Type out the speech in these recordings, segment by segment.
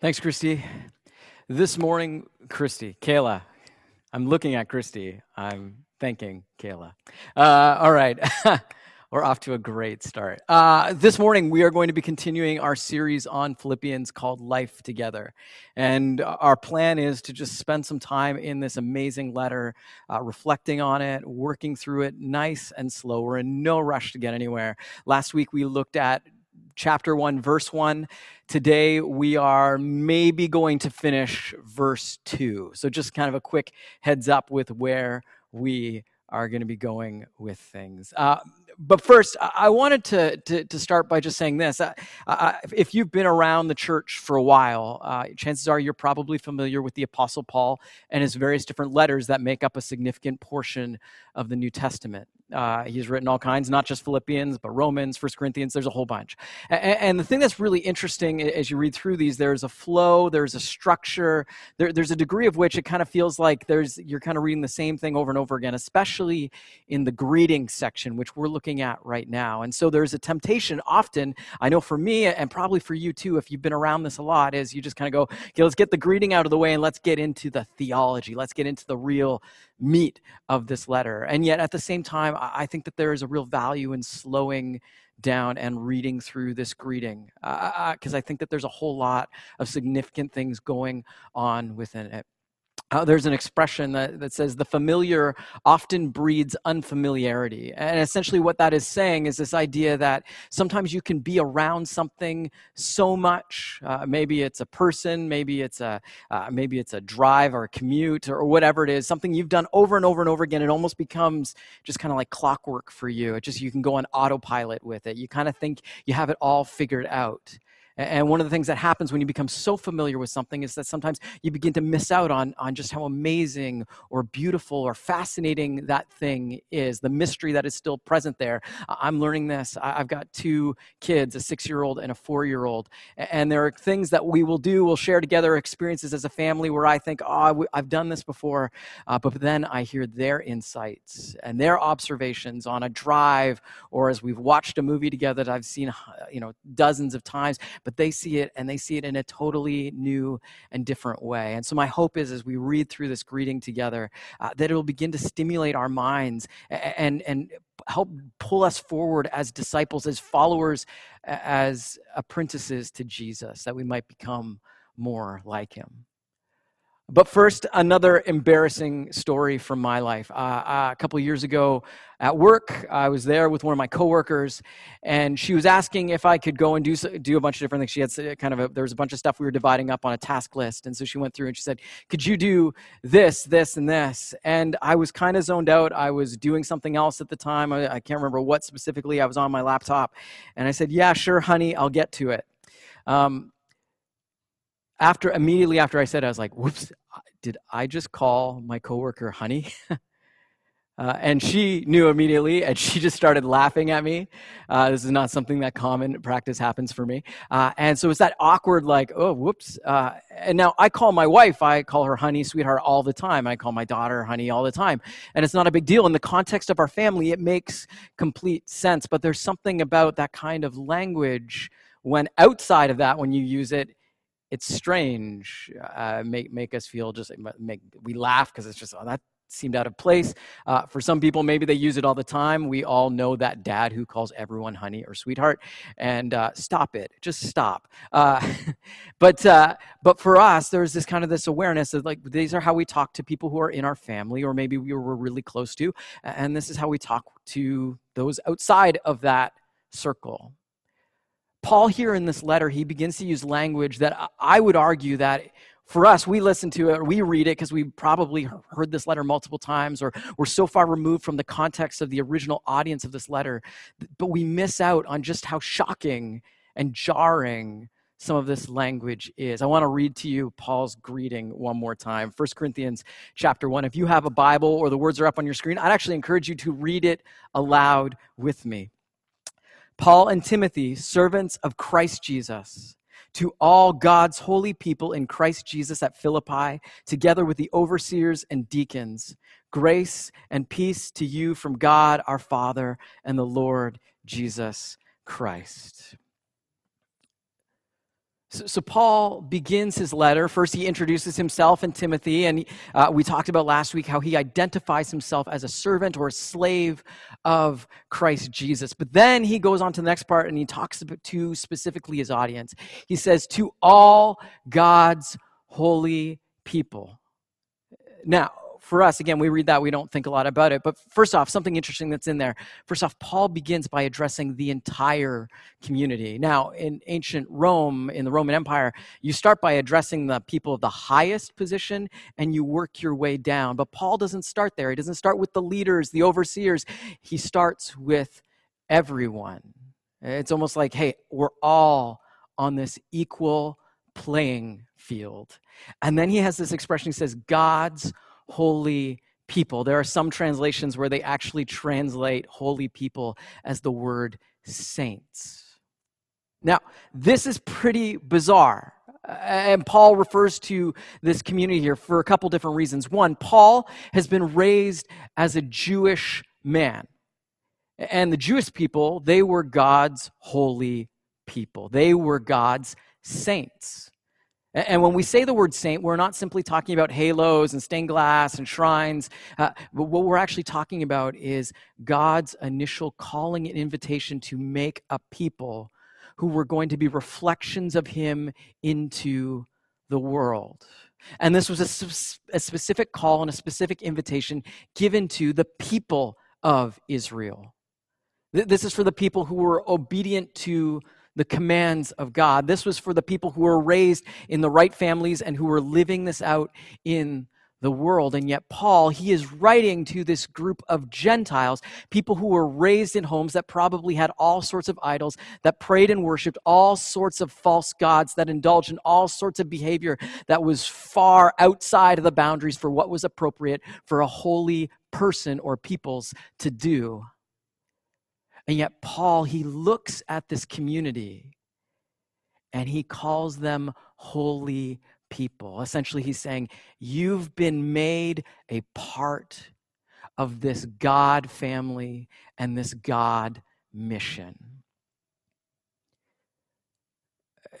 Thanks, Christy. This morning, Christy, Kayla, I'm looking at Christy. I'm thanking Kayla. Uh, all right. We're off to a great start. Uh, this morning, we are going to be continuing our series on Philippians called Life Together. And our plan is to just spend some time in this amazing letter, uh, reflecting on it, working through it nice and slow. We're in no rush to get anywhere. Last week, we looked at chapter 1, verse 1. Today, we are maybe going to finish verse 2. So, just kind of a quick heads up with where we are going to be going with things. Uh, but first, I wanted to, to, to, start by just saying this. Uh, uh, if you've been around the church for a while, uh, chances are you're probably familiar with the Apostle Paul and his various different letters that make up a significant portion of the New Testament. Uh, he's written all kinds, not just Philippians, but Romans, First Corinthians. There's a whole bunch. And, and, the thing that's really interesting as you read through these, there's a flow, there's a structure, there, there's a degree of which it kind of feels like there's you're kind of reading the same thing over and over again, especially in the greeting section, which we're looking at right now. And so there's a temptation often. I know for me, and probably for you too, if you've been around this a lot, is you just kind of go, okay, let's get the greeting out of the way and let's get into the theology. Let's get into the real meat of this letter. And yet, at the same time, I think that there is a real value in slowing down and reading through this greeting because uh, I think that there's a whole lot of significant things going on within it. Uh, there's an expression that, that says the familiar often breeds unfamiliarity. And essentially, what that is saying is this idea that sometimes you can be around something so much. Uh, maybe it's a person, maybe it's a, uh, maybe it's a drive or a commute or whatever it is, something you've done over and over and over again. It almost becomes just kind of like clockwork for you. It just, you can go on autopilot with it. You kind of think you have it all figured out. And one of the things that happens when you become so familiar with something is that sometimes you begin to miss out on, on just how amazing or beautiful or fascinating that thing is, the mystery that is still present there. I'm learning this. I've got two kids, a six year old and a four year old. And there are things that we will do, we'll share together experiences as a family where I think, oh, I've done this before. Uh, but then I hear their insights and their observations on a drive or as we've watched a movie together that I've seen, you know, dozens of times but they see it and they see it in a totally new and different way. And so my hope is as we read through this greeting together, uh, that it'll begin to stimulate our minds and, and help pull us forward as disciples, as followers, as apprentices to Jesus, that we might become more like him. But first, another embarrassing story from my life. Uh, uh, a couple years ago at work, I was there with one of my coworkers, and she was asking if I could go and do do a bunch of different things. She had kind of a, there was a bunch of stuff we were dividing up on a task list, and so she went through and she said, "Could you do this, this, and this?" And I was kind of zoned out. I was doing something else at the time. I, I can't remember what specifically. I was on my laptop, and I said, "Yeah, sure, honey, I'll get to it." Um, after immediately after I said, I was like, "Whoops! Did I just call my coworker honey?" uh, and she knew immediately, and she just started laughing at me. Uh, this is not something that common practice happens for me, uh, and so it's that awkward, like, "Oh, whoops!" Uh, and now I call my wife, I call her honey, sweetheart, all the time. I call my daughter honey all the time, and it's not a big deal in the context of our family. It makes complete sense, but there's something about that kind of language when outside of that, when you use it, it's strange uh, make make us feel just make we laugh because it's just oh, that seemed out of place. Uh, for some people maybe they use it all the time. We all know that dad who calls everyone honey or sweetheart and uh, stop it just stop. Uh, but uh, but for us there's this kind of this awareness of like these are how we talk to people who are in our family or maybe we were really close to and this is how we talk to those outside of that circle Paul, here in this letter, he begins to use language that I would argue that for us, we listen to it, we read it because we probably heard this letter multiple times, or we're so far removed from the context of the original audience of this letter, but we miss out on just how shocking and jarring some of this language is. I want to read to you Paul's greeting one more time. 1 Corinthians chapter 1. If you have a Bible or the words are up on your screen, I'd actually encourage you to read it aloud with me. Paul and Timothy, servants of Christ Jesus, to all God's holy people in Christ Jesus at Philippi, together with the overseers and deacons, grace and peace to you from God our Father and the Lord Jesus Christ. So, so, Paul begins his letter. First, he introduces himself and Timothy, and uh, we talked about last week how he identifies himself as a servant or a slave of Christ Jesus. But then he goes on to the next part and he talks to specifically his audience. He says, To all God's holy people. Now, for us, again, we read that, we don't think a lot about it. But first off, something interesting that's in there. First off, Paul begins by addressing the entire community. Now, in ancient Rome, in the Roman Empire, you start by addressing the people of the highest position and you work your way down. But Paul doesn't start there. He doesn't start with the leaders, the overseers. He starts with everyone. It's almost like, hey, we're all on this equal playing field. And then he has this expression he says, God's holy people. There are some translations where they actually translate holy people as the word saints. Now, this is pretty bizarre. And Paul refers to this community here for a couple different reasons. One, Paul has been raised as a Jewish man. And the Jewish people, they were God's holy people, they were God's saints. And when we say the word saint, we're not simply talking about halos and stained glass and shrines. Uh, but what we're actually talking about is God's initial calling and invitation to make a people who were going to be reflections of Him into the world. And this was a, a specific call and a specific invitation given to the people of Israel. This is for the people who were obedient to the commands of God. This was for the people who were raised in the right families and who were living this out in the world. And yet, Paul, he is writing to this group of Gentiles, people who were raised in homes that probably had all sorts of idols, that prayed and worshiped all sorts of false gods, that indulged in all sorts of behavior that was far outside of the boundaries for what was appropriate for a holy person or peoples to do. And yet, Paul, he looks at this community and he calls them holy people. Essentially, he's saying, You've been made a part of this God family and this God mission.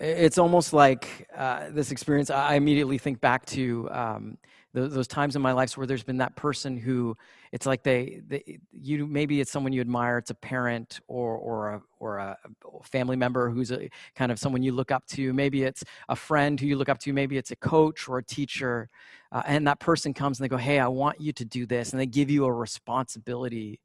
It's almost like uh, this experience. I immediately think back to um, those, those times in my life where there's been that person who it's like they, they you maybe it's someone you admire it's a parent or or a or a family member who's a kind of someone you look up to. Maybe it's a friend who you look up to maybe it's a coach or a teacher uh, and that person comes and they go hey i want you to do this and they give you a responsibility.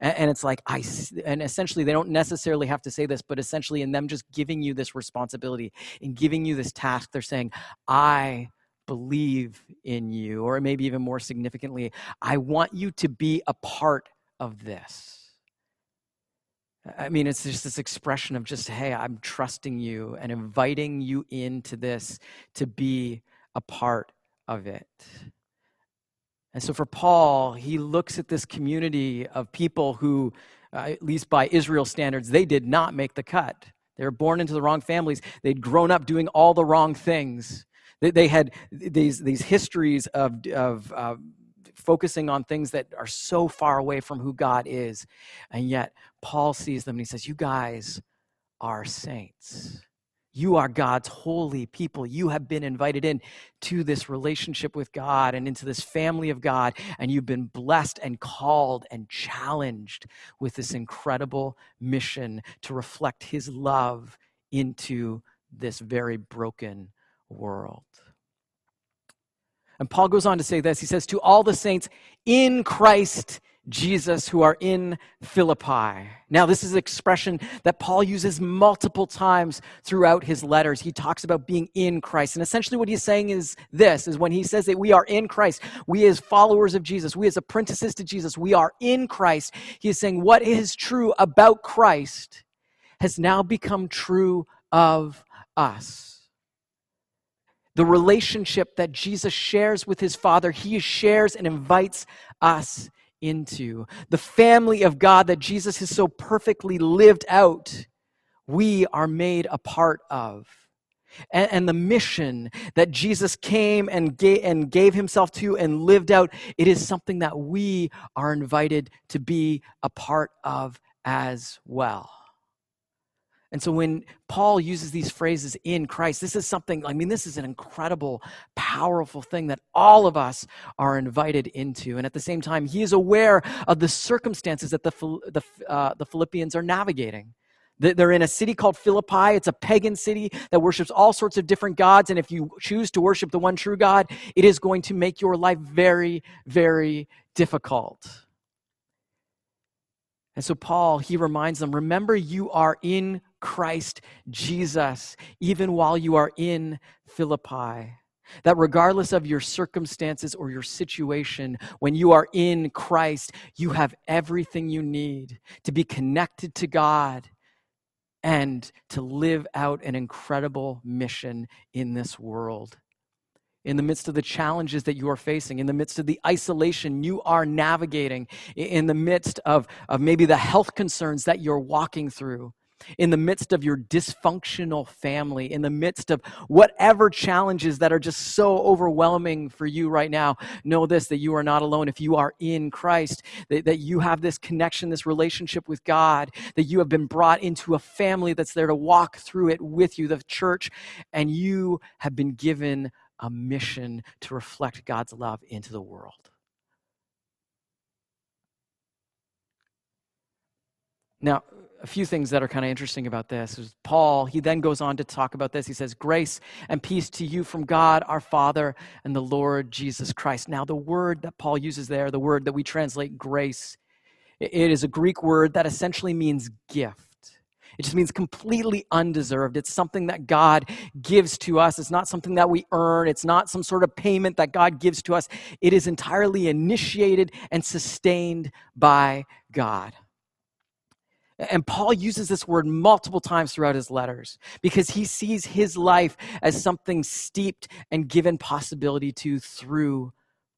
And, and it's like i and essentially they don't necessarily have to say this but essentially in them just giving you this responsibility and giving you this task they're saying i believe in you, or maybe even more significantly, I want you to be a part of this. I mean, it's just this expression of just, hey, I'm trusting you and inviting you into this to be a part of it. And so for Paul, he looks at this community of people who, uh, at least by Israel standards, they did not make the cut. They were born into the wrong families. They'd grown up doing all the wrong things. They, they had these, these histories of, of uh, focusing on things that are so far away from who God is. And yet, Paul sees them and he says, You guys are saints. You are God's holy people. You have been invited in to this relationship with God and into this family of God, and you've been blessed and called and challenged with this incredible mission to reflect His love into this very broken world. And Paul goes on to say this. He says, To all the saints in Christ Jesus who are in Philippi. Now, this is an expression that Paul uses multiple times throughout his letters. He talks about being in Christ. And essentially, what he's saying is this is when he says that we are in Christ, we as followers of Jesus, we as apprentices to Jesus, we are in Christ. He is saying what is true about Christ has now become true of us the relationship that Jesus shares with his Father, he shares and invites us into. The family of God that Jesus has so perfectly lived out, we are made a part of. And, and the mission that Jesus came and gave, and gave himself to and lived out, it is something that we are invited to be a part of as well. And so when Paul uses these phrases in Christ, this is something, I mean, this is an incredible, powerful thing that all of us are invited into. And at the same time, he is aware of the circumstances that the, the, uh, the Philippians are navigating. They're in a city called Philippi. It's a pagan city that worships all sorts of different gods. And if you choose to worship the one true God, it is going to make your life very, very difficult. And so, Paul, he reminds them remember, you are in Christ Jesus, even while you are in Philippi. That regardless of your circumstances or your situation, when you are in Christ, you have everything you need to be connected to God and to live out an incredible mission in this world in the midst of the challenges that you are facing, in the midst of the isolation you are navigating, in the midst of, of maybe the health concerns that you're walking through, in the midst of your dysfunctional family, in the midst of whatever challenges that are just so overwhelming for you right now, know this that you are not alone. If you are in Christ, that, that you have this connection, this relationship with God, that you have been brought into a family that's there to walk through it with you, the church, and you have been given a mission to reflect God's love into the world. Now, a few things that are kind of interesting about this is Paul, he then goes on to talk about this. He says, Grace and peace to you from God our Father and the Lord Jesus Christ. Now, the word that Paul uses there, the word that we translate grace, it is a Greek word that essentially means gift. It just means completely undeserved. It's something that God gives to us. It's not something that we earn. It's not some sort of payment that God gives to us. It is entirely initiated and sustained by God. And Paul uses this word multiple times throughout his letters because he sees his life as something steeped and given possibility to through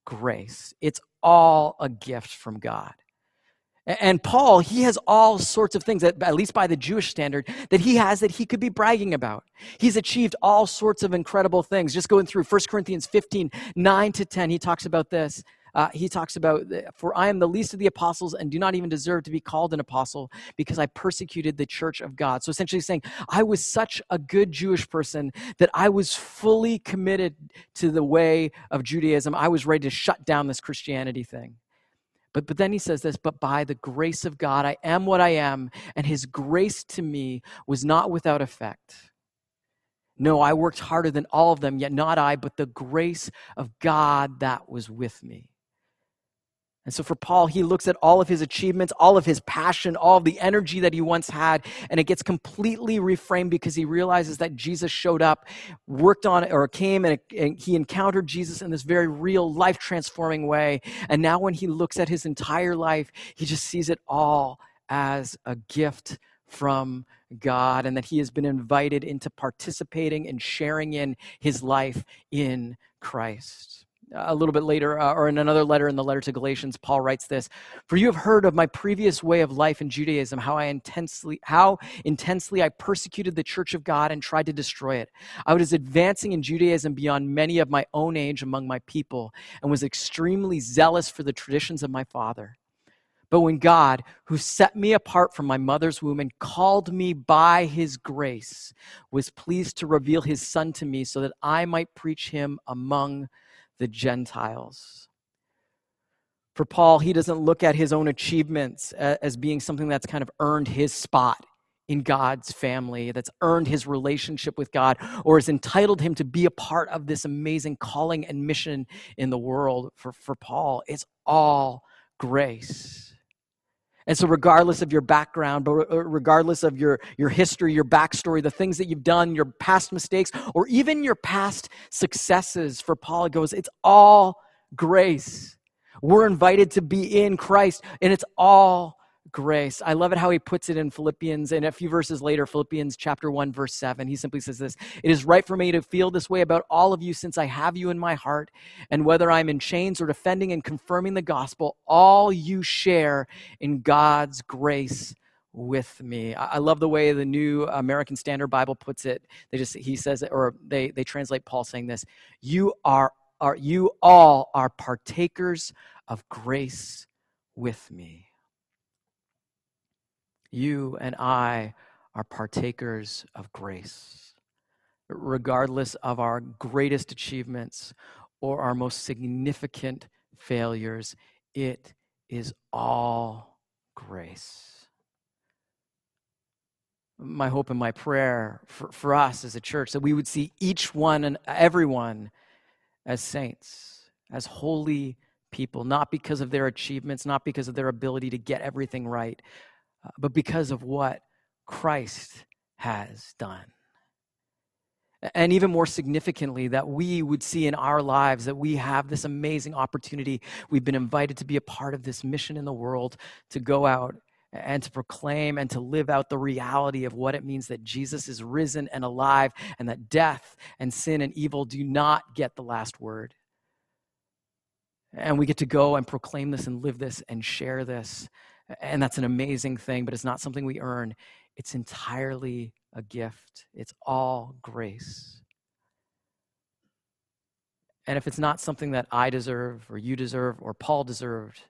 grace. It's all a gift from God. And Paul, he has all sorts of things, that, at least by the Jewish standard, that he has that he could be bragging about. He's achieved all sorts of incredible things. Just going through 1 Corinthians 15, 9 to 10, he talks about this. Uh, he talks about, For I am the least of the apostles and do not even deserve to be called an apostle because I persecuted the church of God. So essentially saying, I was such a good Jewish person that I was fully committed to the way of Judaism. I was ready to shut down this Christianity thing. But, but then he says this, but by the grace of God, I am what I am, and his grace to me was not without effect. No, I worked harder than all of them, yet not I, but the grace of God that was with me. And so for Paul, he looks at all of his achievements, all of his passion, all of the energy that he once had, and it gets completely reframed because he realizes that Jesus showed up, worked on or came and, and he encountered Jesus in this very real, life transforming way. And now when he looks at his entire life, he just sees it all as a gift from God and that he has been invited into participating and sharing in his life in Christ a little bit later, uh, or in another letter in the letter to Galatians, Paul writes this: "For you have heard of my previous way of life in Judaism, how I intensely, how intensely I persecuted the church of God and tried to destroy it. I was advancing in Judaism beyond many of my own age among my people, and was extremely zealous for the traditions of my father." But when God, who set me apart from my mother's womb and called me by his grace, was pleased to reveal his son to me so that I might preach him among the Gentiles. For Paul, he doesn't look at his own achievements as being something that's kind of earned his spot in God's family, that's earned his relationship with God, or has entitled him to be a part of this amazing calling and mission in the world. For, for Paul, it's all grace. And so, regardless of your background, but uh, regardless of your, your history, your backstory, the things that you've done, your past mistakes, or even your past successes, for Paul, it goes, it's all grace. We're invited to be in Christ, and it's all grace. I love it how he puts it in Philippians, and a few verses later, Philippians chapter 1, verse 7. He simply says this It is right for me to feel this way about all of you since I have you in my heart, and whether I'm in chains or defending and confirming the gospel, all you share in God's grace with me. I love the way the New American Standard Bible puts it. They just he says or they they translate Paul saying this, you are are you all are partakers of grace with me you and I are partakers of grace. Regardless of our greatest achievements or our most significant failures, it is all grace. My hope and my prayer for, for us as a church that we would see each one and everyone as saints, as holy people, not because of their achievements, not because of their ability to get everything right, uh, but because of what Christ has done. And even more significantly, that we would see in our lives that we have this amazing opportunity. We've been invited to be a part of this mission in the world to go out and to proclaim and to live out the reality of what it means that Jesus is risen and alive and that death and sin and evil do not get the last word. And we get to go and proclaim this and live this and share this. And that's an amazing thing, but it's not something we earn. It's entirely a gift, it's all grace. And if it's not something that I deserve or you deserve or Paul deserved,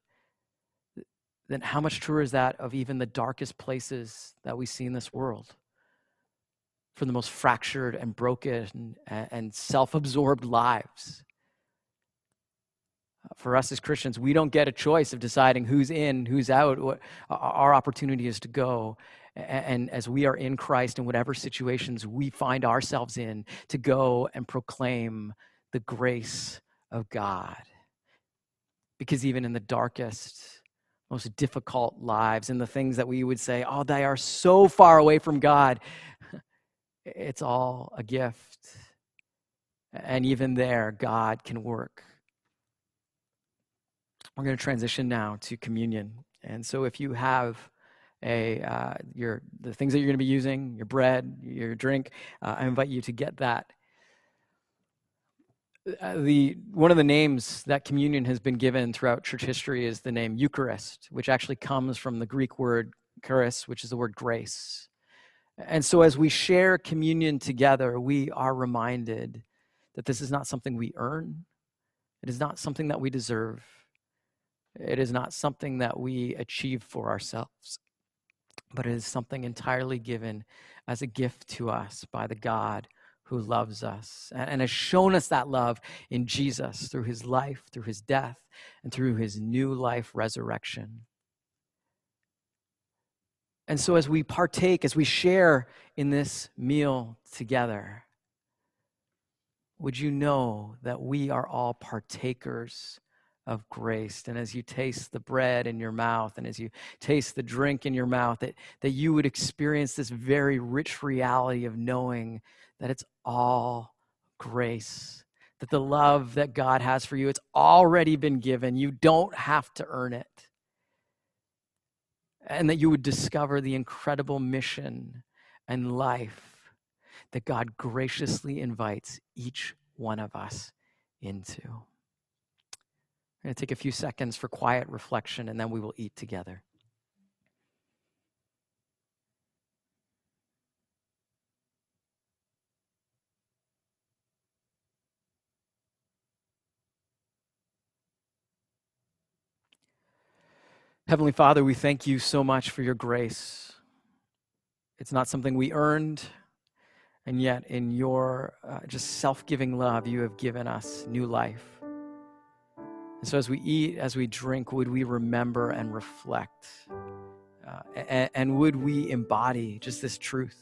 then how much truer is that of even the darkest places that we see in this world? For the most fractured and broken and self absorbed lives. For us as Christians, we don't get a choice of deciding who's in, who's out. Our opportunity is to go and as we are in Christ in whatever situations we find ourselves in, to go and proclaim the grace of God. Because even in the darkest, most difficult lives, and the things that we would say, oh, they are so far away from God, it's all a gift. And even there, God can work. We're going to transition now to communion. And so if you have a uh, your the things that you're going to be using, your bread, your drink. Uh, I invite you to get that. Uh, the one of the names that communion has been given throughout church history is the name Eucharist, which actually comes from the Greek word charis, which is the word grace. And so, as we share communion together, we are reminded that this is not something we earn. It is not something that we deserve. It is not something that we achieve for ourselves but it is something entirely given as a gift to us by the God who loves us and has shown us that love in Jesus through his life, through his death, and through his new life resurrection. And so, as we partake, as we share in this meal together, would you know that we are all partakers of grace. And as you taste the bread in your mouth and as you taste the drink in your mouth, that, that you would experience this very rich reality of knowing that it's all grace. That the love that God has for you, it's already been given. You don't have to earn it. And that you would discover the incredible mission and life that God graciously invites each one of us into. I'm going to take a few seconds for quiet reflection and then we will eat together. Heavenly Father, we thank you so much for your grace. It's not something we earned, and yet in your uh, just self giving love, you have given us new life. And so, as we eat, as we drink, would we remember and reflect? Uh, and, and would we embody just this truth?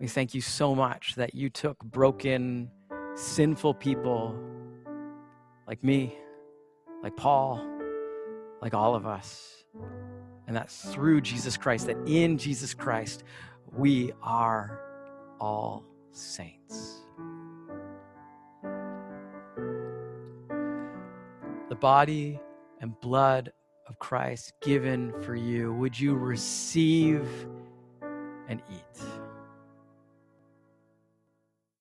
We thank you so much that you took broken, sinful people like me, like Paul, like all of us. And that through Jesus Christ, that in Jesus Christ, we are all saints. Body and blood of Christ given for you. Would you receive and eat?